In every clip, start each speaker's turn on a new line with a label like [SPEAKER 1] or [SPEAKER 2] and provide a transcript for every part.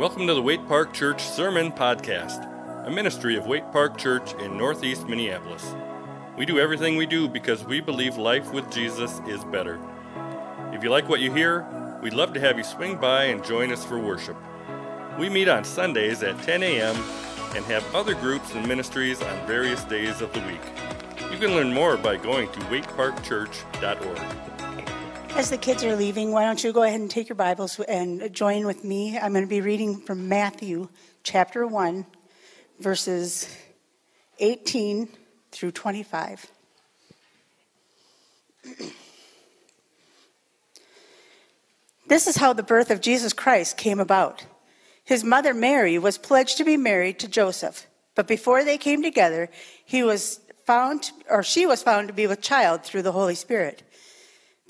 [SPEAKER 1] Welcome to the Waite Park Church Sermon Podcast, a ministry of Waite Park Church in Northeast Minneapolis. We do everything we do because we believe life with Jesus is better. If you like what you hear, we'd love to have you swing by and join us for worship. We meet on Sundays at 10 a.m. and have other groups and ministries on various days of the week. You can learn more by going to waiteparkchurch.org.
[SPEAKER 2] As the kids are leaving, why don't you go ahead and take your Bibles and join with me? I'm going to be reading from Matthew chapter 1, verses 18 through 25. This is how the birth of Jesus Christ came about. His mother Mary was pledged to be married to Joseph, but before they came together, he was found or she was found to be with child through the Holy Spirit.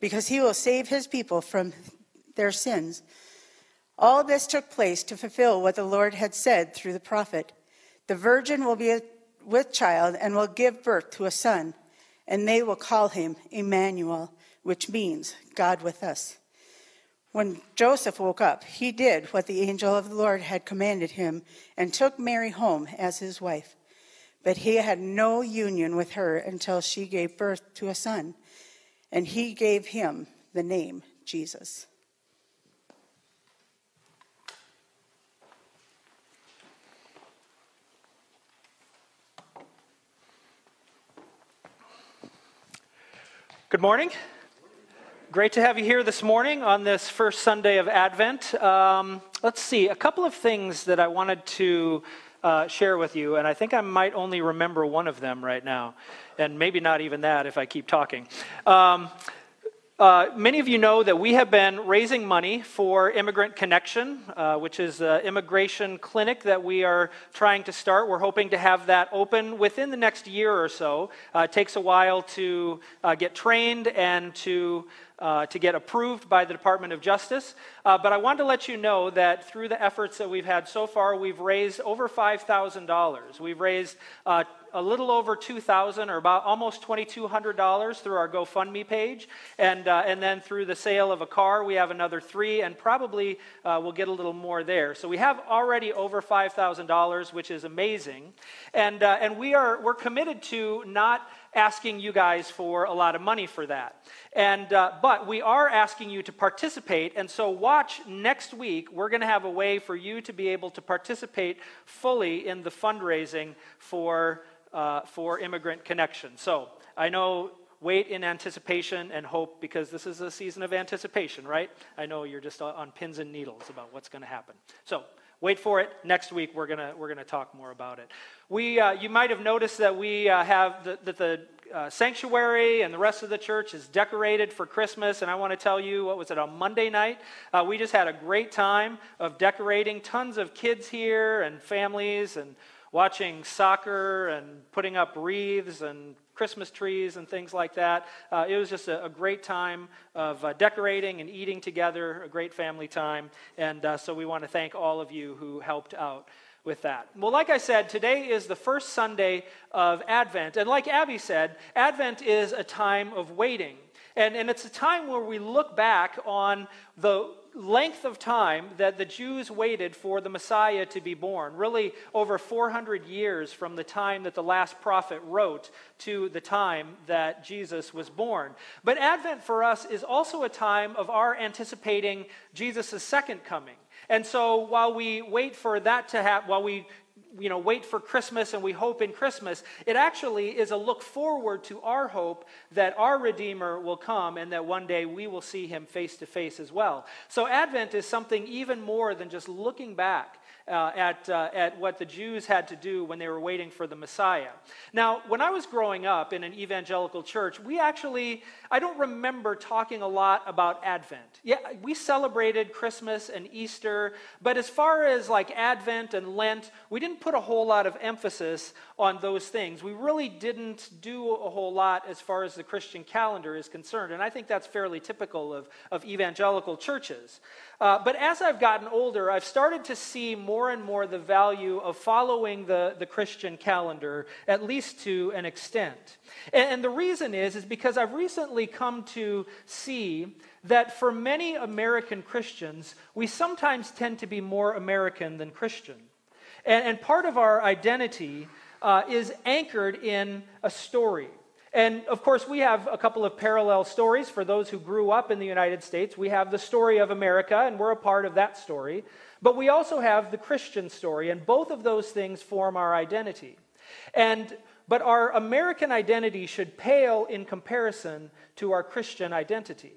[SPEAKER 2] because he will save his people from their sins. All this took place to fulfill what the Lord had said through the prophet The virgin will be with child and will give birth to a son, and they will call him Emmanuel, which means God with us. When Joseph woke up, he did what the angel of the Lord had commanded him and took Mary home as his wife. But he had no union with her until she gave birth to a son and he gave him the name Jesus.
[SPEAKER 3] Good morning. Great to have you here this morning on this first Sunday of Advent. Um, let's see, a couple of things that I wanted to uh, share with you, and I think I might only remember one of them right now and maybe not even that if I keep talking. Um, uh, many of you know that we have been raising money for Immigrant Connection, uh, which is an immigration clinic that we are trying to start. We're hoping to have that open within the next year or so. Uh, it takes a while to uh, get trained and to uh, to get approved by the Department of Justice. Uh, but I wanted to let you know that through the efforts that we've had so far, we've raised over $5,000. We've raised uh, a little over 2000 or about almost $2,200 through our GoFundMe page. And, uh, and then through the sale of a car, we have another three, and probably uh, we'll get a little more there. So we have already over $5,000, which is amazing. And, uh, and we are, we're committed to not asking you guys for a lot of money for that. And, uh, but we are asking you to participate. And so, watch next week. We're going to have a way for you to be able to participate fully in the fundraising for uh, for Immigrant Connection. So I know wait in anticipation and hope because this is a season of anticipation, right? I know you're just on pins and needles about what's going to happen. So wait for it. Next week we're gonna we're gonna talk more about it. We uh, you might have noticed that we uh, have the, that the uh, sanctuary and the rest of the church is decorated for Christmas. And I want to tell you, what was it on Monday night? Uh, we just had a great time of decorating. Tons of kids here and families and watching soccer and putting up wreaths and Christmas trees and things like that. Uh, it was just a, a great time of uh, decorating and eating together, a great family time. And uh, so we want to thank all of you who helped out with that. Well, like I said, today is the first Sunday of Advent. And like Abby said, Advent is a time of waiting. And, and it's a time where we look back on the length of time that the Jews waited for the Messiah to be born, really over 400 years from the time that the last prophet wrote to the time that Jesus was born. But Advent for us is also a time of our anticipating Jesus' second coming. And so while we wait for that to happen, while we you know, wait for Christmas and we hope in Christmas. It actually is a look forward to our hope that our Redeemer will come and that one day we will see him face to face as well. So Advent is something even more than just looking back uh, at, uh, at what the Jews had to do when they were waiting for the Messiah. Now, when I was growing up in an evangelical church, we actually, I don't remember talking a lot about Advent. Yeah, we celebrated Christmas and Easter, but as far as like Advent and Lent, we didn't put a whole lot of emphasis on those things. We really didn't do a whole lot as far as the Christian calendar is concerned, and I think that's fairly typical of, of evangelical churches. Uh, but as I've gotten older, I've started to see more and more the value of following the, the Christian calendar, at least to an extent. And, and the reason is, is because I've recently come to see that for many American Christians, we sometimes tend to be more American than Christian. And, and part of our identity uh, is anchored in a story. And of course, we have a couple of parallel stories for those who grew up in the United States. We have the story of America, and we're a part of that story. But we also have the Christian story, and both of those things form our identity. And but our American identity should pale in comparison to our Christian identity.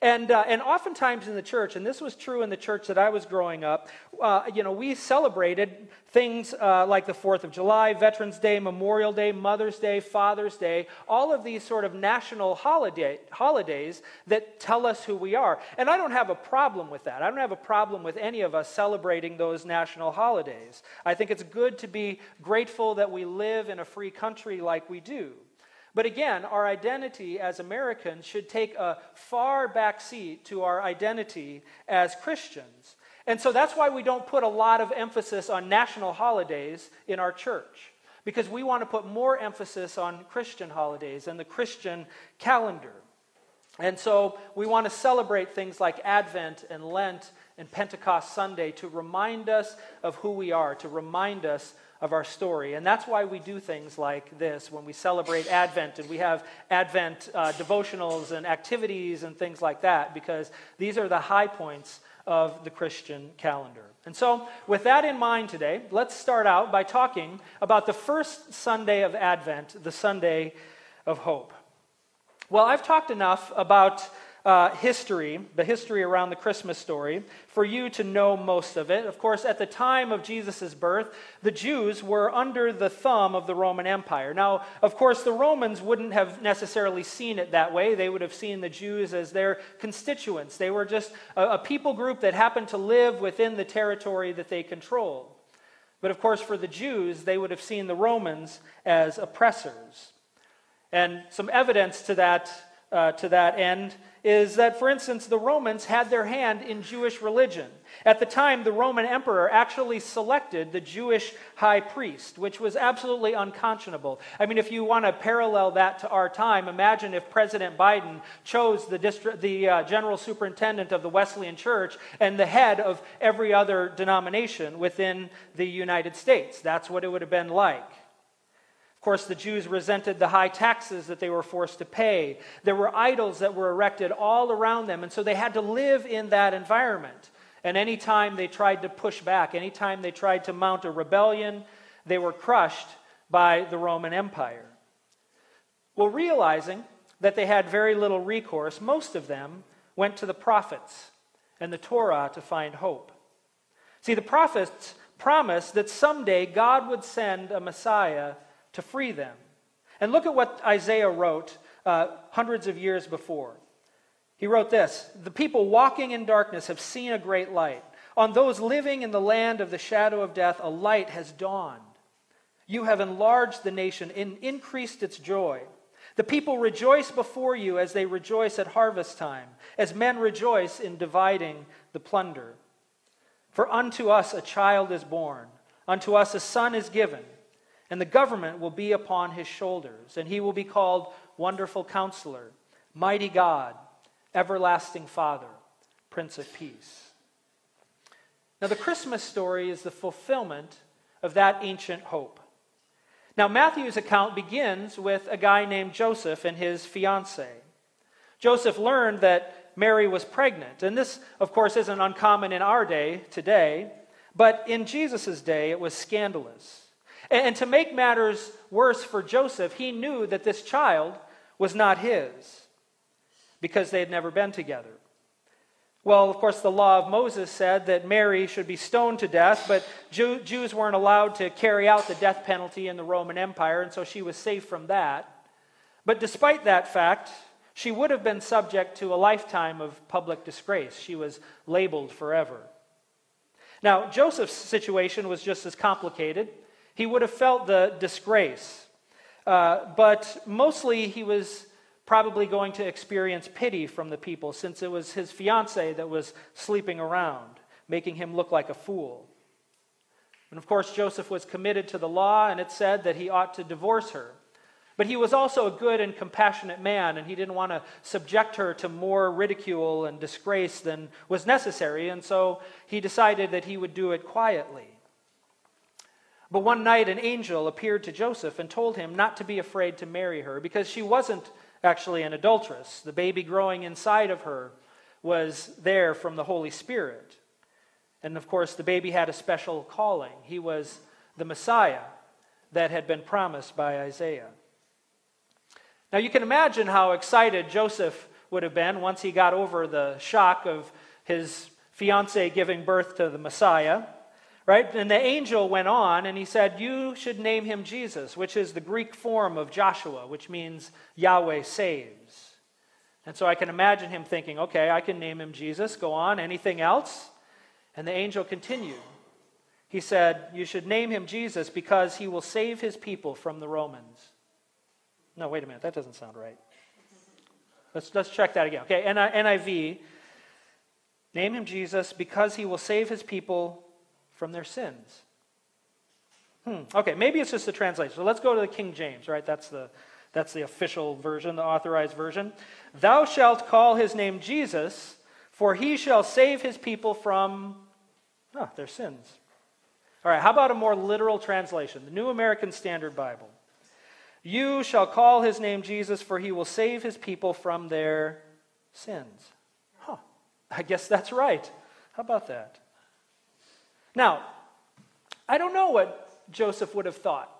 [SPEAKER 3] And, uh, and oftentimes in the church, and this was true in the church that I was growing up, uh, you know, we celebrated things uh, like the 4th of July, Veterans Day, Memorial Day, Mother's Day, Father's Day, all of these sort of national holiday, holidays that tell us who we are. And I don't have a problem with that. I don't have a problem with any of us celebrating those national holidays. I think it's good to be grateful that we live in a free country like we do. But again, our identity as Americans should take a far back seat to our identity as Christians. And so that's why we don't put a lot of emphasis on national holidays in our church, because we want to put more emphasis on Christian holidays and the Christian calendar. And so we want to celebrate things like Advent and Lent and Pentecost Sunday to remind us of who we are, to remind us of our story. And that's why we do things like this when we celebrate Advent and we have Advent uh, devotionals and activities and things like that, because these are the high points of the Christian calendar. And so, with that in mind today, let's start out by talking about the first Sunday of Advent, the Sunday of Hope. Well, I've talked enough about uh, history, the history around the Christmas story, for you to know most of it. Of course, at the time of Jesus' birth, the Jews were under the thumb of the Roman Empire. Now, of course, the Romans wouldn't have necessarily seen it that way. They would have seen the Jews as their constituents. They were just a, a people group that happened to live within the territory that they controlled. But of course, for the Jews, they would have seen the Romans as oppressors. And some evidence to that, uh, to that end is that, for instance, the Romans had their hand in Jewish religion. At the time, the Roman emperor actually selected the Jewish high priest, which was absolutely unconscionable. I mean, if you want to parallel that to our time, imagine if President Biden chose the, district, the uh, general superintendent of the Wesleyan Church and the head of every other denomination within the United States. That's what it would have been like. Of course, the Jews resented the high taxes that they were forced to pay. There were idols that were erected all around them, and so they had to live in that environment. And anytime they tried to push back, anytime they tried to mount a rebellion, they were crushed by the Roman Empire. Well, realizing that they had very little recourse, most of them went to the prophets and the Torah to find hope. See, the prophets promised that someday God would send a Messiah to free them. And look at what Isaiah wrote uh, hundreds of years before. He wrote this The people walking in darkness have seen a great light. On those living in the land of the shadow of death, a light has dawned. You have enlarged the nation and increased its joy. The people rejoice before you as they rejoice at harvest time, as men rejoice in dividing the plunder. For unto us a child is born, unto us a son is given and the government will be upon his shoulders, and he will be called Wonderful Counselor, Mighty God, Everlasting Father, Prince of Peace. Now, the Christmas story is the fulfillment of that ancient hope. Now, Matthew's account begins with a guy named Joseph and his fiancee. Joseph learned that Mary was pregnant, and this, of course, isn't uncommon in our day today. But in Jesus' day, it was scandalous. And to make matters worse for Joseph, he knew that this child was not his because they had never been together. Well, of course, the law of Moses said that Mary should be stoned to death, but Jew- Jews weren't allowed to carry out the death penalty in the Roman Empire, and so she was safe from that. But despite that fact, she would have been subject to a lifetime of public disgrace. She was labeled forever. Now, Joseph's situation was just as complicated. He would have felt the disgrace, uh, but mostly he was probably going to experience pity from the people since it was his fiancee that was sleeping around, making him look like a fool. And of course, Joseph was committed to the law, and it said that he ought to divorce her. But he was also a good and compassionate man, and he didn't want to subject her to more ridicule and disgrace than was necessary, and so he decided that he would do it quietly. But one night, an angel appeared to Joseph and told him not to be afraid to marry her because she wasn't actually an adulteress. The baby growing inside of her was there from the Holy Spirit. And of course, the baby had a special calling. He was the Messiah that had been promised by Isaiah. Now, you can imagine how excited Joseph would have been once he got over the shock of his fiancee giving birth to the Messiah. Right? And the angel went on and he said, You should name him Jesus, which is the Greek form of Joshua, which means Yahweh saves. And so I can imagine him thinking, Okay, I can name him Jesus. Go on. Anything else? And the angel continued. He said, You should name him Jesus because he will save his people from the Romans. No, wait a minute. That doesn't sound right. Let's, let's check that again. Okay, NIV. Name him Jesus because he will save his people from their sins. Hmm. Okay, maybe it's just the translation. So let's go to the King James, right? That's the, that's the official version, the authorized version. Thou shalt call his name Jesus, for he shall save his people from oh, their sins. All right, how about a more literal translation? The New American Standard Bible. You shall call his name Jesus, for he will save his people from their sins. Huh, I guess that's right. How about that? Now, I don't know what Joseph would have thought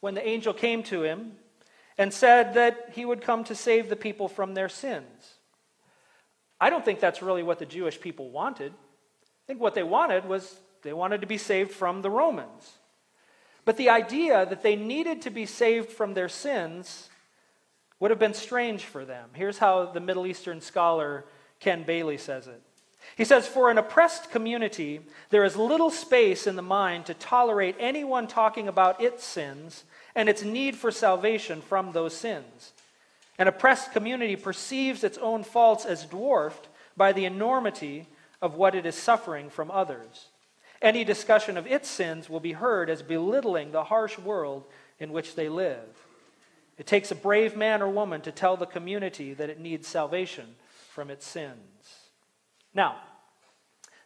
[SPEAKER 3] when the angel came to him and said that he would come to save the people from their sins. I don't think that's really what the Jewish people wanted. I think what they wanted was they wanted to be saved from the Romans. But the idea that they needed to be saved from their sins would have been strange for them. Here's how the Middle Eastern scholar Ken Bailey says it he says, For an oppressed community, there is little space in the mind to tolerate anyone talking about its sins and its need for salvation from those sins. An oppressed community perceives its own faults as dwarfed by the enormity of what it is suffering from others. Any discussion of its sins will be heard as belittling the harsh world in which they live. It takes a brave man or woman to tell the community that it needs salvation from its sins. Now,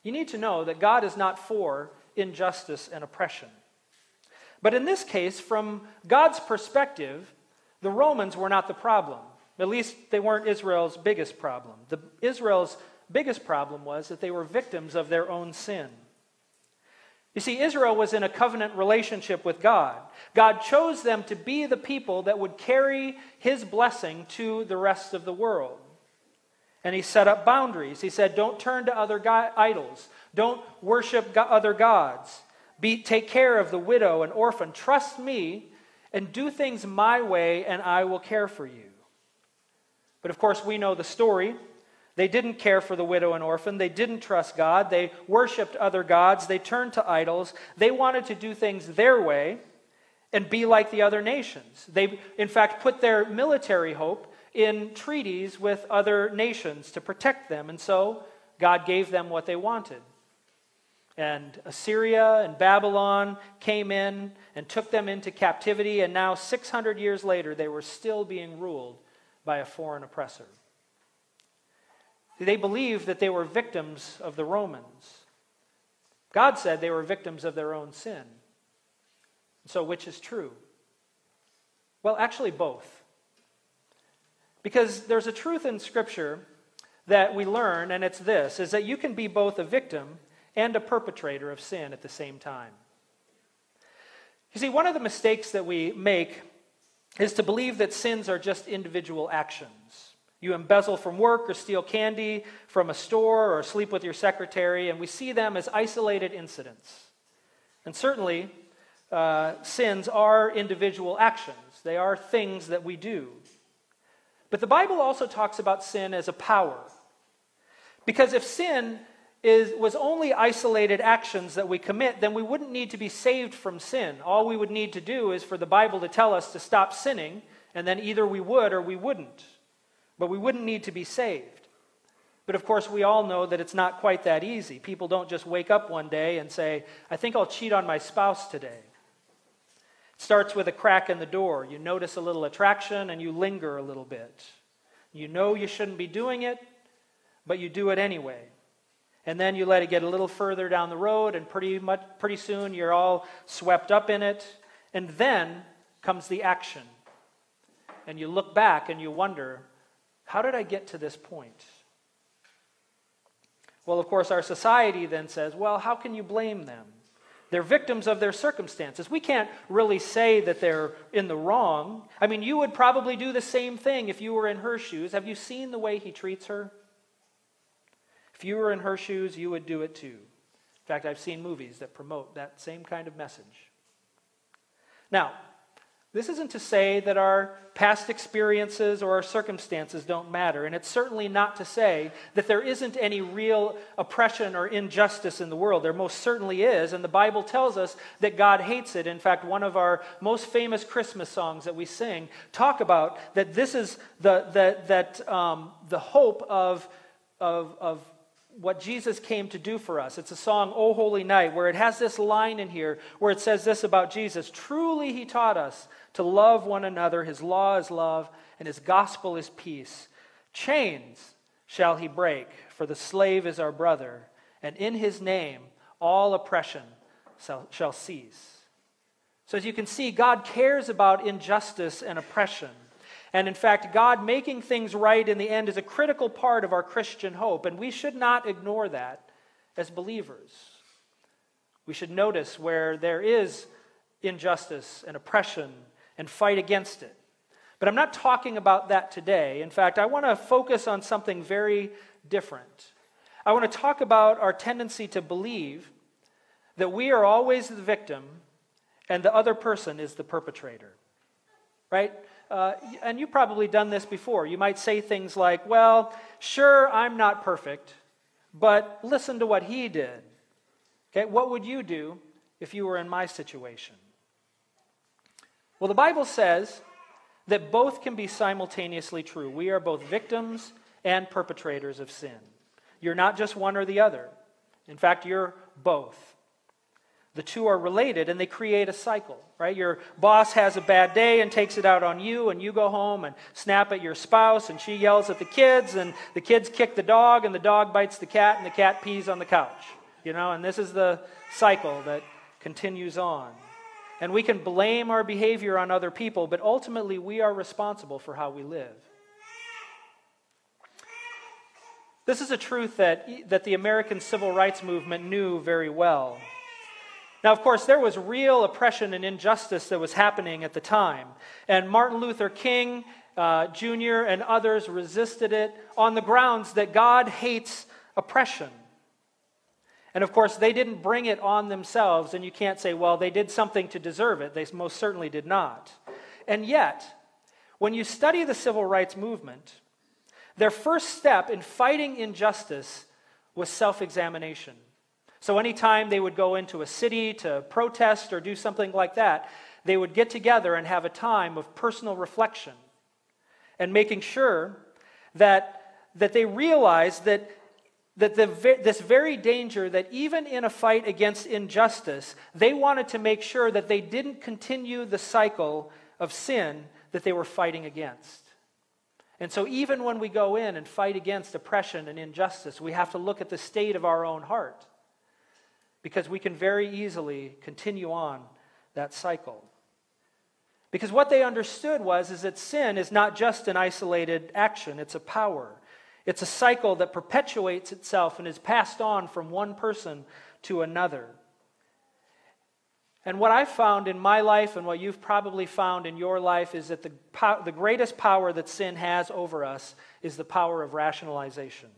[SPEAKER 3] you need to know that God is not for injustice and oppression. But in this case, from God's perspective, the Romans were not the problem. At least they weren't Israel's biggest problem. The, Israel's biggest problem was that they were victims of their own sin. You see, Israel was in a covenant relationship with God. God chose them to be the people that would carry his blessing to the rest of the world. And he set up boundaries. He said, Don't turn to other idols, don't worship other gods. Be, take care of the widow and orphan. Trust me and do things my way, and I will care for you. But of course, we know the story. They didn't care for the widow and orphan. They didn't trust God. They worshiped other gods. They turned to idols. They wanted to do things their way and be like the other nations. They, in fact, put their military hope in treaties with other nations to protect them. And so God gave them what they wanted. And Assyria and Babylon came in and took them into captivity, and now, 600 years later, they were still being ruled by a foreign oppressor. They believed that they were victims of the Romans. God said they were victims of their own sin. So, which is true? Well, actually, both. Because there's a truth in Scripture that we learn, and it's this is that you can be both a victim and a perpetrator of sin at the same time. You see, one of the mistakes that we make is to believe that sins are just individual actions. You embezzle from work or steal candy from a store or sleep with your secretary, and we see them as isolated incidents. And certainly, uh, sins are individual actions, they are things that we do. But the Bible also talks about sin as a power. Because if sin is, was only isolated actions that we commit, then we wouldn't need to be saved from sin. All we would need to do is for the Bible to tell us to stop sinning, and then either we would or we wouldn't. But we wouldn't need to be saved. But of course, we all know that it's not quite that easy. People don't just wake up one day and say, I think I'll cheat on my spouse today. Starts with a crack in the door. You notice a little attraction and you linger a little bit. You know you shouldn't be doing it, but you do it anyway. And then you let it get a little further down the road, and pretty, much, pretty soon you're all swept up in it. And then comes the action. And you look back and you wonder, how did I get to this point? Well, of course, our society then says, well, how can you blame them? They're victims of their circumstances. We can't really say that they're in the wrong. I mean, you would probably do the same thing if you were in her shoes. Have you seen the way he treats her? If you were in her shoes, you would do it too. In fact, I've seen movies that promote that same kind of message. Now, this isn't to say that our past experiences or our circumstances don't matter, and it's certainly not to say that there isn't any real oppression or injustice in the world. There most certainly is, and the Bible tells us that God hates it. In fact, one of our most famous Christmas songs that we sing talk about that this is the, the, that, um, the hope of, of, of what Jesus came to do for us. It's a song, O Holy Night, where it has this line in here where it says this about Jesus Truly, he taught us to love one another. His law is love, and his gospel is peace. Chains shall he break, for the slave is our brother, and in his name all oppression shall, shall cease. So, as you can see, God cares about injustice and oppression. And in fact, God making things right in the end is a critical part of our Christian hope, and we should not ignore that as believers. We should notice where there is injustice and oppression and fight against it. But I'm not talking about that today. In fact, I want to focus on something very different. I want to talk about our tendency to believe that we are always the victim and the other person is the perpetrator. Right? Uh, and you've probably done this before. You might say things like, Well, sure, I'm not perfect, but listen to what he did. Okay, what would you do if you were in my situation? Well, the Bible says that both can be simultaneously true. We are both victims and perpetrators of sin. You're not just one or the other. In fact, you're both. The two are related and they create a cycle, right? Your boss has a bad day and takes it out on you, and you go home and snap at your spouse, and she yells at the kids, and the kids kick the dog, and the dog bites the cat, and the cat pees on the couch. You know, and this is the cycle that continues on. And we can blame our behavior on other people, but ultimately we are responsible for how we live. This is a truth that, that the American civil rights movement knew very well. Now, of course, there was real oppression and injustice that was happening at the time. And Martin Luther King uh, Jr. and others resisted it on the grounds that God hates oppression. And of course, they didn't bring it on themselves, and you can't say, well, they did something to deserve it. They most certainly did not. And yet, when you study the civil rights movement, their first step in fighting injustice was self examination. So, anytime they would go into a city to protest or do something like that, they would get together and have a time of personal reflection and making sure that, that they realized that, that the, this very danger, that even in a fight against injustice, they wanted to make sure that they didn't continue the cycle of sin that they were fighting against. And so, even when we go in and fight against oppression and injustice, we have to look at the state of our own heart because we can very easily continue on that cycle. Because what they understood was is that sin is not just an isolated action, it's a power. It's a cycle that perpetuates itself and is passed on from one person to another. And what I've found in my life and what you've probably found in your life is that the, po- the greatest power that sin has over us is the power of rationalization.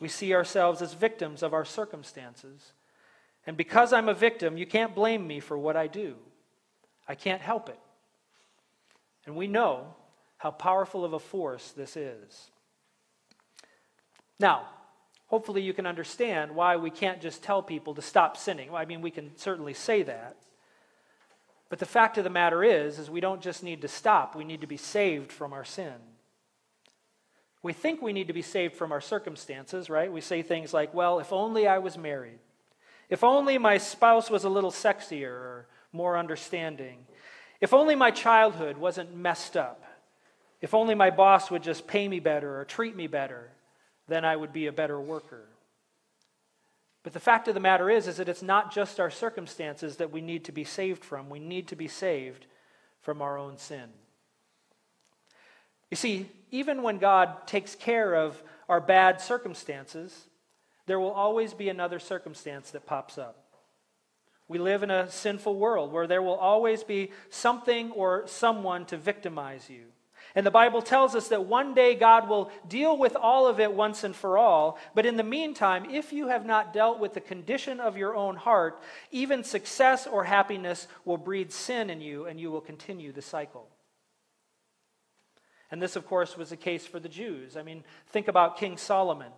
[SPEAKER 3] We see ourselves as victims of our circumstances. And because I'm a victim, you can't blame me for what I do. I can't help it. And we know how powerful of a force this is. Now, hopefully you can understand why we can't just tell people to stop sinning. I mean, we can certainly say that. But the fact of the matter is is we don't just need to stop, we need to be saved from our sin. We think we need to be saved from our circumstances, right? We say things like, "Well, if only I was married. If only my spouse was a little sexier or more understanding. If only my childhood wasn't messed up. If only my boss would just pay me better or treat me better." then I would be a better worker. But the fact of the matter is, is that it's not just our circumstances that we need to be saved from. We need to be saved from our own sin. You see, even when God takes care of our bad circumstances, there will always be another circumstance that pops up. We live in a sinful world where there will always be something or someone to victimize you. And the Bible tells us that one day God will deal with all of it once and for all. But in the meantime, if you have not dealt with the condition of your own heart, even success or happiness will breed sin in you and you will continue the cycle. And this, of course, was the case for the Jews. I mean, think about King Solomon.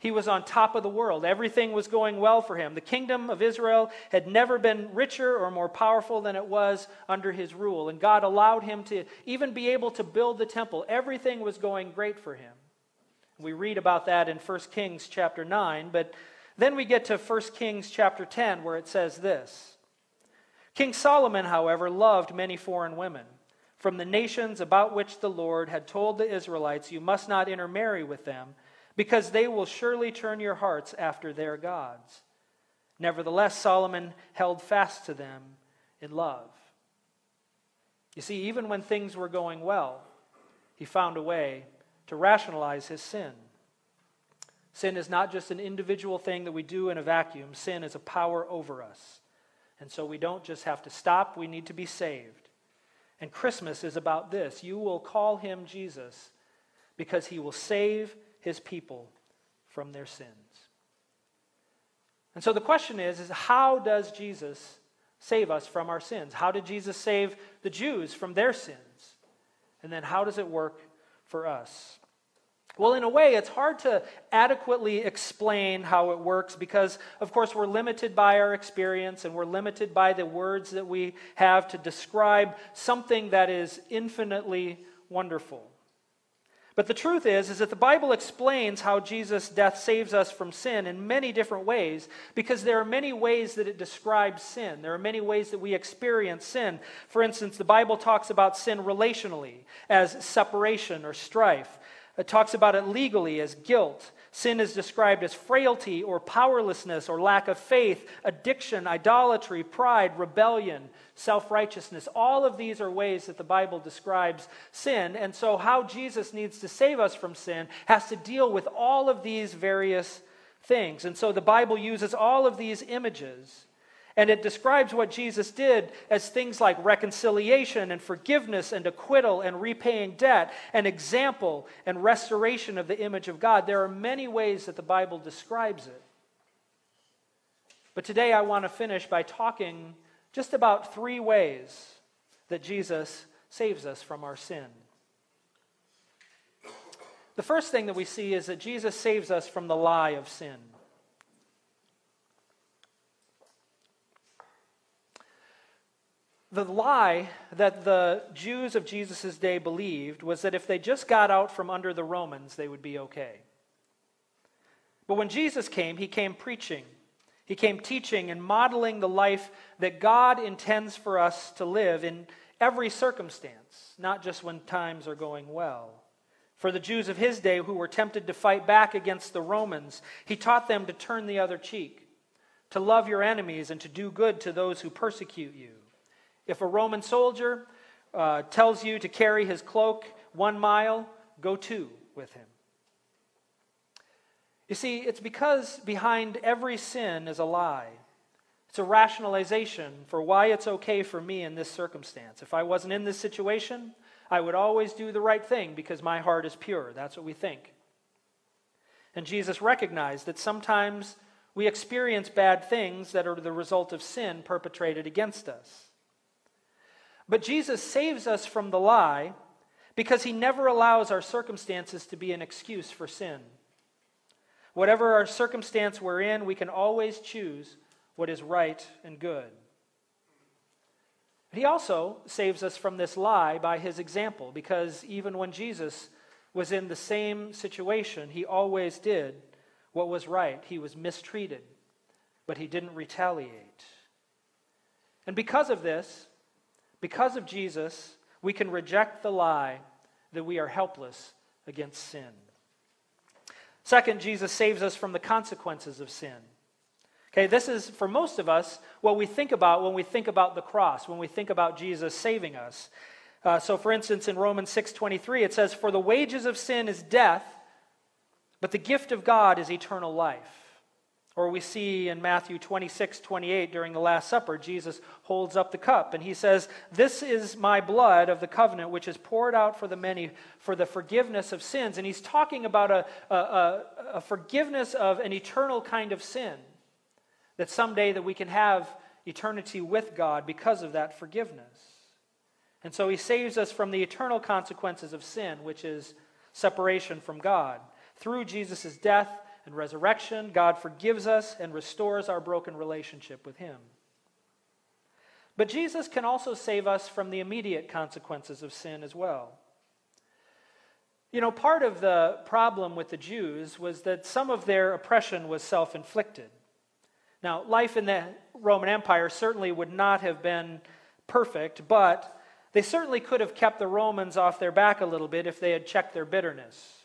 [SPEAKER 3] He was on top of the world. Everything was going well for him. The kingdom of Israel had never been richer or more powerful than it was under his rule. And God allowed him to even be able to build the temple. Everything was going great for him. We read about that in 1 Kings chapter 9, but then we get to 1 Kings chapter 10 where it says this King Solomon, however, loved many foreign women from the nations about which the Lord had told the Israelites, You must not intermarry with them because they will surely turn your hearts after their gods. Nevertheless, Solomon held fast to them in love. You see, even when things were going well, he found a way to rationalize his sin. Sin is not just an individual thing that we do in a vacuum, sin is a power over us. And so we don't just have to stop, we need to be saved. And Christmas is about this. You will call him Jesus because he will save his people from their sins. And so the question is, is how does Jesus save us from our sins? How did Jesus save the Jews from their sins? And then how does it work for us? Well, in a way, it's hard to adequately explain how it works because, of course, we're limited by our experience and we're limited by the words that we have to describe something that is infinitely wonderful. But the truth is is that the Bible explains how Jesus' death saves us from sin in many different ways because there are many ways that it describes sin. There are many ways that we experience sin. For instance, the Bible talks about sin relationally as separation or strife. It talks about it legally as guilt. Sin is described as frailty or powerlessness or lack of faith, addiction, idolatry, pride, rebellion, self righteousness. All of these are ways that the Bible describes sin. And so, how Jesus needs to save us from sin has to deal with all of these various things. And so, the Bible uses all of these images and it describes what Jesus did as things like reconciliation and forgiveness and acquittal and repaying debt, and example and restoration of the image of God. There are many ways that the Bible describes it. But today I want to finish by talking just about three ways that Jesus saves us from our sin. The first thing that we see is that Jesus saves us from the lie of sin. The lie that the Jews of Jesus' day believed was that if they just got out from under the Romans, they would be okay. But when Jesus came, he came preaching. He came teaching and modeling the life that God intends for us to live in every circumstance, not just when times are going well. For the Jews of his day who were tempted to fight back against the Romans, he taught them to turn the other cheek, to love your enemies, and to do good to those who persecute you. If a Roman soldier uh, tells you to carry his cloak one mile, go two with him. You see, it's because behind every sin is a lie. It's a rationalization for why it's okay for me in this circumstance. If I wasn't in this situation, I would always do the right thing because my heart is pure. That's what we think. And Jesus recognized that sometimes we experience bad things that are the result of sin perpetrated against us. But Jesus saves us from the lie because he never allows our circumstances to be an excuse for sin. Whatever our circumstance we're in, we can always choose what is right and good. He also saves us from this lie by his example, because even when Jesus was in the same situation, he always did what was right. He was mistreated, but he didn't retaliate. And because of this, because of Jesus, we can reject the lie that we are helpless against sin. Second, Jesus saves us from the consequences of sin. Okay, this is for most of us what we think about when we think about the cross, when we think about Jesus saving us. Uh, so, for instance, in Romans 6:23, it says, "For the wages of sin is death, but the gift of God is eternal life." Or we see in Matthew 26, 28, during the Last Supper, Jesus holds up the cup and he says, This is my blood of the covenant, which is poured out for the many for the forgiveness of sins. And he's talking about a, a, a forgiveness of an eternal kind of sin that someday that we can have eternity with God because of that forgiveness. And so he saves us from the eternal consequences of sin, which is separation from God. Through Jesus' death and resurrection, God forgives us and restores our broken relationship with him. But Jesus can also save us from the immediate consequences of sin as well. You know, part of the problem with the Jews was that some of their oppression was self inflicted. Now, life in the Roman Empire certainly would not have been perfect, but they certainly could have kept the Romans off their back a little bit if they had checked their bitterness.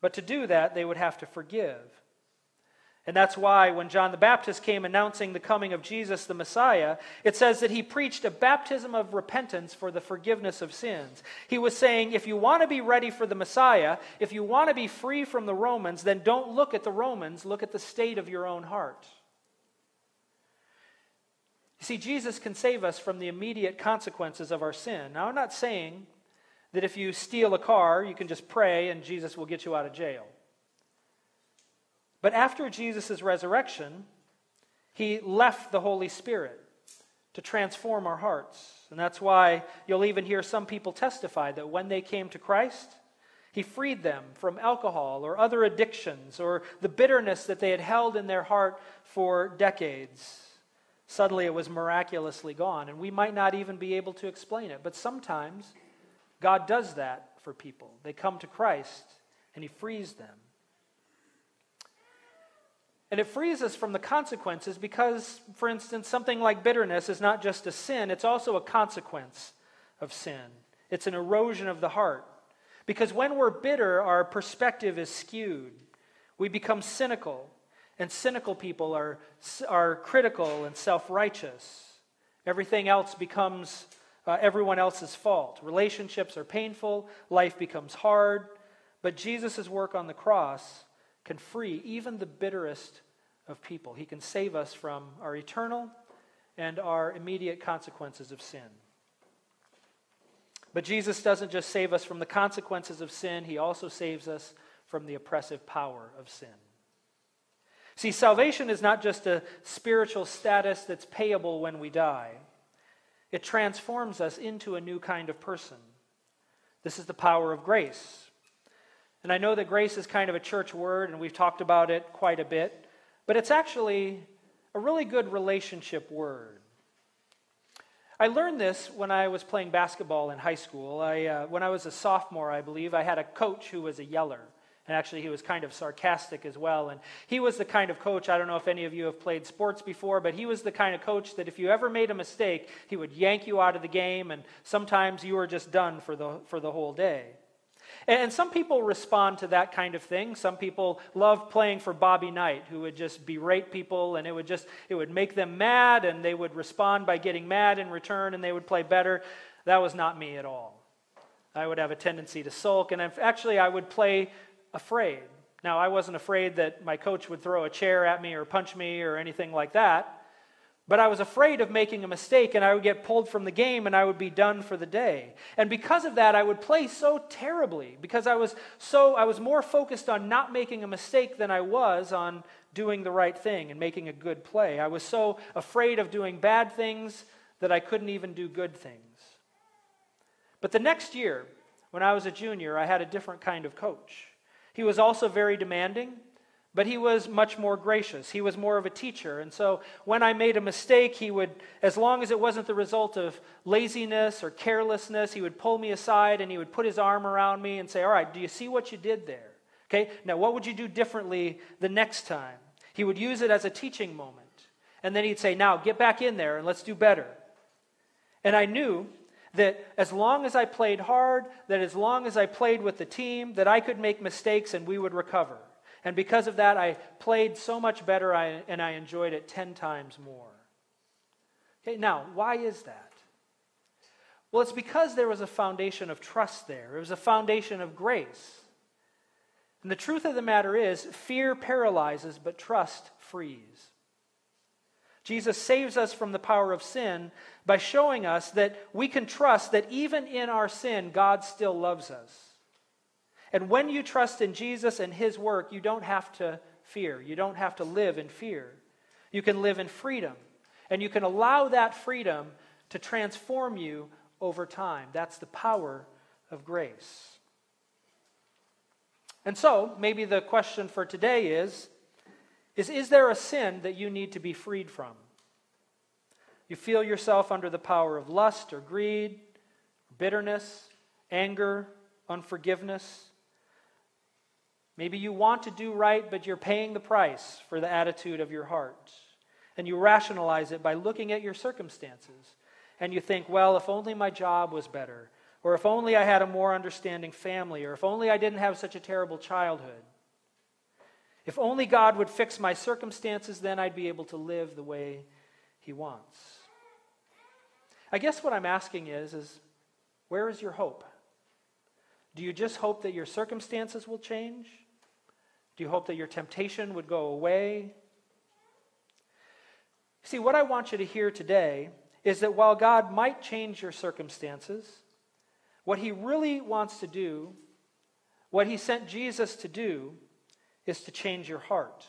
[SPEAKER 3] But to do that, they would have to forgive. And that's why when John the Baptist came announcing the coming of Jesus the Messiah, it says that he preached a baptism of repentance for the forgiveness of sins. He was saying, if you want to be ready for the Messiah, if you want to be free from the Romans, then don't look at the Romans, look at the state of your own heart. You see, Jesus can save us from the immediate consequences of our sin. Now, I'm not saying that if you steal a car, you can just pray and Jesus will get you out of jail. But after Jesus' resurrection, he left the Holy Spirit to transform our hearts. And that's why you'll even hear some people testify that when they came to Christ, he freed them from alcohol or other addictions or the bitterness that they had held in their heart for decades. Suddenly it was miraculously gone, and we might not even be able to explain it. But sometimes God does that for people. They come to Christ, and He frees them. And it frees us from the consequences because, for instance, something like bitterness is not just a sin, it's also a consequence of sin. It's an erosion of the heart. Because when we're bitter, our perspective is skewed. We become cynical. And cynical people are, are critical and self righteous. Everything else becomes uh, everyone else's fault. Relationships are painful, life becomes hard. But Jesus' work on the cross can free even the bitterest of people. He can save us from our eternal and our immediate consequences of sin. But Jesus doesn't just save us from the consequences of sin, He also saves us from the oppressive power of sin. See, salvation is not just a spiritual status that's payable when we die, it transforms us into a new kind of person. This is the power of grace. And I know that grace is kind of a church word, and we've talked about it quite a bit, but it's actually a really good relationship word. I learned this when I was playing basketball in high school. I, uh, when I was a sophomore, I believe, I had a coach who was a yeller. And actually, he was kind of sarcastic as well. And he was the kind of coach, I don't know if any of you have played sports before, but he was the kind of coach that if you ever made a mistake, he would yank you out of the game, and sometimes you were just done for the, for the whole day. And some people respond to that kind of thing. Some people love playing for Bobby Knight, who would just berate people and it would just it would make them mad and they would respond by getting mad in return and they would play better. That was not me at all. I would have a tendency to sulk and actually I would play afraid. Now, I wasn't afraid that my coach would throw a chair at me or punch me or anything like that. But I was afraid of making a mistake and I would get pulled from the game and I would be done for the day. And because of that, I would play so terribly because I was so I was more focused on not making a mistake than I was on doing the right thing and making a good play. I was so afraid of doing bad things that I couldn't even do good things. But the next year, when I was a junior, I had a different kind of coach. He was also very demanding, but he was much more gracious. He was more of a teacher. And so when I made a mistake, he would, as long as it wasn't the result of laziness or carelessness, he would pull me aside and he would put his arm around me and say, All right, do you see what you did there? Okay, now what would you do differently the next time? He would use it as a teaching moment. And then he'd say, Now get back in there and let's do better. And I knew that as long as I played hard, that as long as I played with the team, that I could make mistakes and we would recover. And because of that, I played so much better and I enjoyed it 10 times more. Okay, now, why is that? Well, it's because there was a foundation of trust there, it was a foundation of grace. And the truth of the matter is, fear paralyzes, but trust frees. Jesus saves us from the power of sin by showing us that we can trust that even in our sin, God still loves us. And when you trust in Jesus and his work, you don't have to fear. You don't have to live in fear. You can live in freedom. And you can allow that freedom to transform you over time. That's the power of grace. And so, maybe the question for today is, is Is there a sin that you need to be freed from? You feel yourself under the power of lust or greed, bitterness, anger, unforgiveness. Maybe you want to do right, but you're paying the price for the attitude of your heart. And you rationalize it by looking at your circumstances. And you think, well, if only my job was better, or if only I had a more understanding family, or if only I didn't have such a terrible childhood. If only God would fix my circumstances, then I'd be able to live the way He wants. I guess what I'm asking is, is where is your hope? Do you just hope that your circumstances will change? Do you hope that your temptation would go away? See, what I want you to hear today is that while God might change your circumstances, what He really wants to do, what He sent Jesus to do, is to change your heart.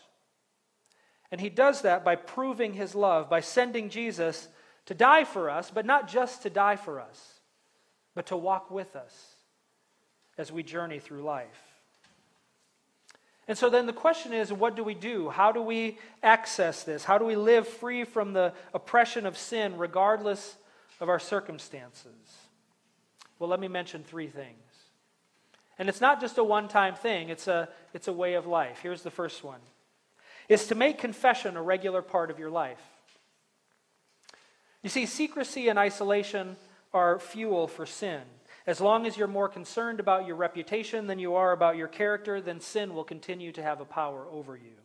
[SPEAKER 3] And He does that by proving His love, by sending Jesus to die for us, but not just to die for us, but to walk with us as we journey through life. And so then the question is what do we do? How do we access this? How do we live free from the oppression of sin regardless of our circumstances? Well, let me mention three things. And it's not just a one time thing, it's a, it's a way of life. Here's the first one is to make confession a regular part of your life. You see, secrecy and isolation are fuel for sin. As long as you're more concerned about your reputation than you are about your character, then sin will continue to have a power over you.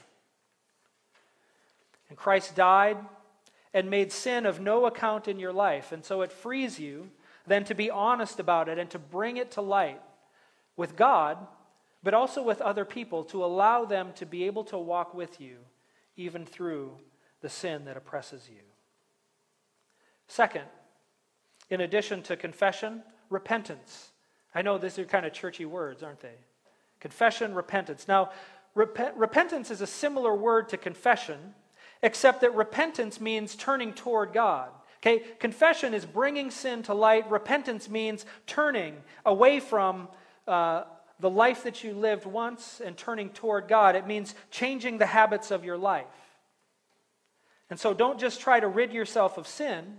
[SPEAKER 3] And Christ died and made sin of no account in your life, and so it frees you then to be honest about it and to bring it to light with God, but also with other people to allow them to be able to walk with you even through the sin that oppresses you. Second, in addition to confession, repentance. I know these are kind of churchy words, aren't they? Confession, repentance. Now, rep- repentance is a similar word to confession, except that repentance means turning toward God. Okay, confession is bringing sin to light. Repentance means turning away from uh, the life that you lived once and turning toward God. It means changing the habits of your life. And so don't just try to rid yourself of sin,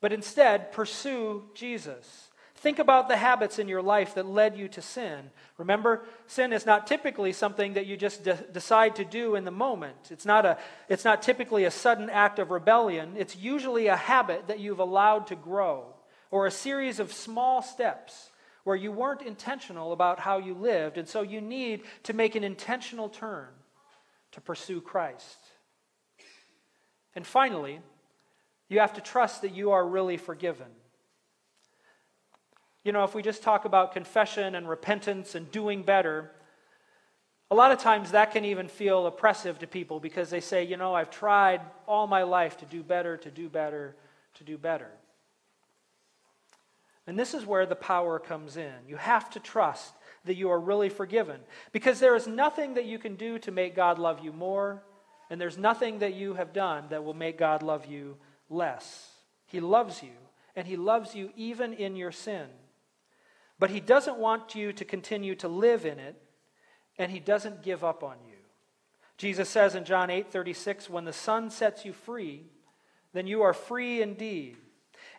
[SPEAKER 3] but instead pursue Jesus. Think about the habits in your life that led you to sin. Remember, sin is not typically something that you just de- decide to do in the moment. It's not, a, it's not typically a sudden act of rebellion. It's usually a habit that you've allowed to grow, or a series of small steps where you weren't intentional about how you lived, and so you need to make an intentional turn to pursue Christ. And finally, you have to trust that you are really forgiven. You know, if we just talk about confession and repentance and doing better, A lot of times that can even feel oppressive to people because they say, you know, I've tried all my life to do better, to do better, to do better. And this is where the power comes in. You have to trust that you are really forgiven because there is nothing that you can do to make God love you more, and there's nothing that you have done that will make God love you less. He loves you, and He loves you even in your sin. But He doesn't want you to continue to live in it, and He doesn't give up on you. Jesus says in John 8 36, When the Son sets you free, then you are free indeed.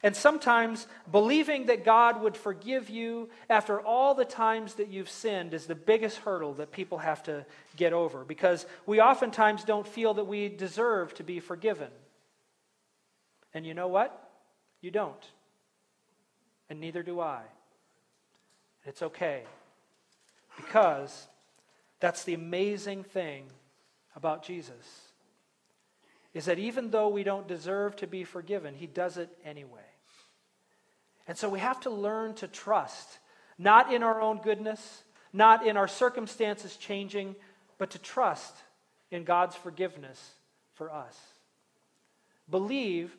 [SPEAKER 3] And sometimes believing that God would forgive you after all the times that you've sinned is the biggest hurdle that people have to get over because we oftentimes don't feel that we deserve to be forgiven. And you know what? You don't. And neither do I. It's okay because that's the amazing thing about Jesus is that even though we don't deserve to be forgiven, he does it anyway. And so we have to learn to trust, not in our own goodness, not in our circumstances changing, but to trust in God's forgiveness for us. Believe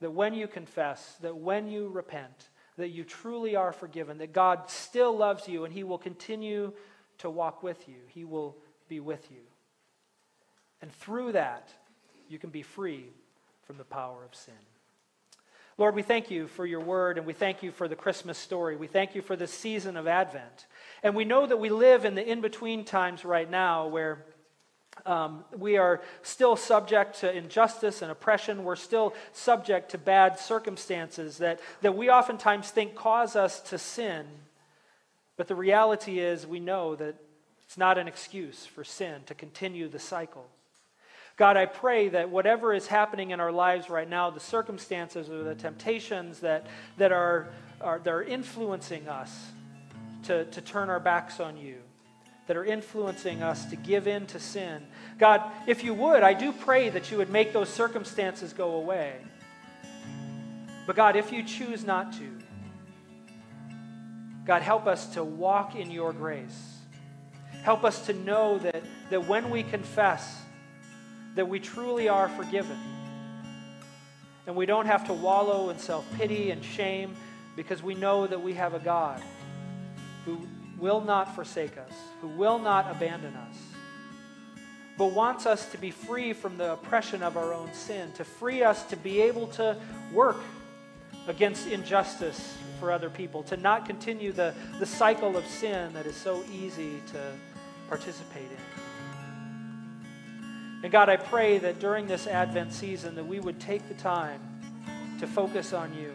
[SPEAKER 3] that when you confess, that when you repent, that you truly are forgiven, that God still loves you and He will continue to walk with you, He will be with you. And through that, you can be free from the power of sin. Lord, we thank you for your word and we thank you for the Christmas story. We thank you for the season of Advent. And we know that we live in the in between times right now where um, we are still subject to injustice and oppression. We're still subject to bad circumstances that, that we oftentimes think cause us to sin. But the reality is, we know that it's not an excuse for sin to continue the cycle. God, I pray that whatever is happening in our lives right now, the circumstances or the temptations that, that, are, are, that are influencing us to, to turn our backs on you, that are influencing us to give in to sin, God, if you would, I do pray that you would make those circumstances go away. But God, if you choose not to, God, help us to walk in your grace. Help us to know that, that when we confess, that we truly are forgiven. And we don't have to wallow in self pity and shame because we know that we have a God who will not forsake us, who will not abandon us, but wants us to be free from the oppression of our own sin, to free us to be able to work against injustice for other people, to not continue the, the cycle of sin that is so easy to participate in. And God, I pray that during this Advent season that we would take the time to focus on you.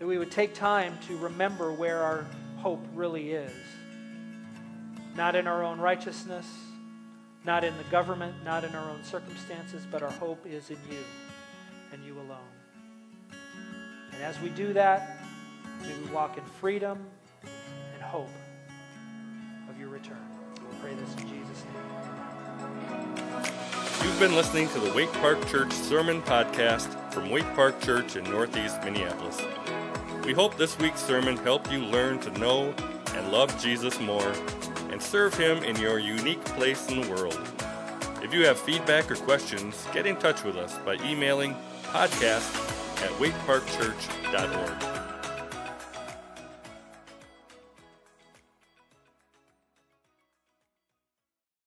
[SPEAKER 3] That we would take time to remember where our hope really is. Not in our own righteousness, not in the government, not in our own circumstances, but our hope is in you and you alone. And as we do that, may we walk in freedom and hope of your return. We pray this in Jesus' name.
[SPEAKER 1] You've been listening to the Waite Park Church Sermon Podcast from Waite Park Church in Northeast Minneapolis. We hope this week's sermon helped you learn to know and love Jesus more and serve Him in your unique place in the world. If you have feedback or questions, get in touch with us by emailing podcast at waiteparkchurch.org.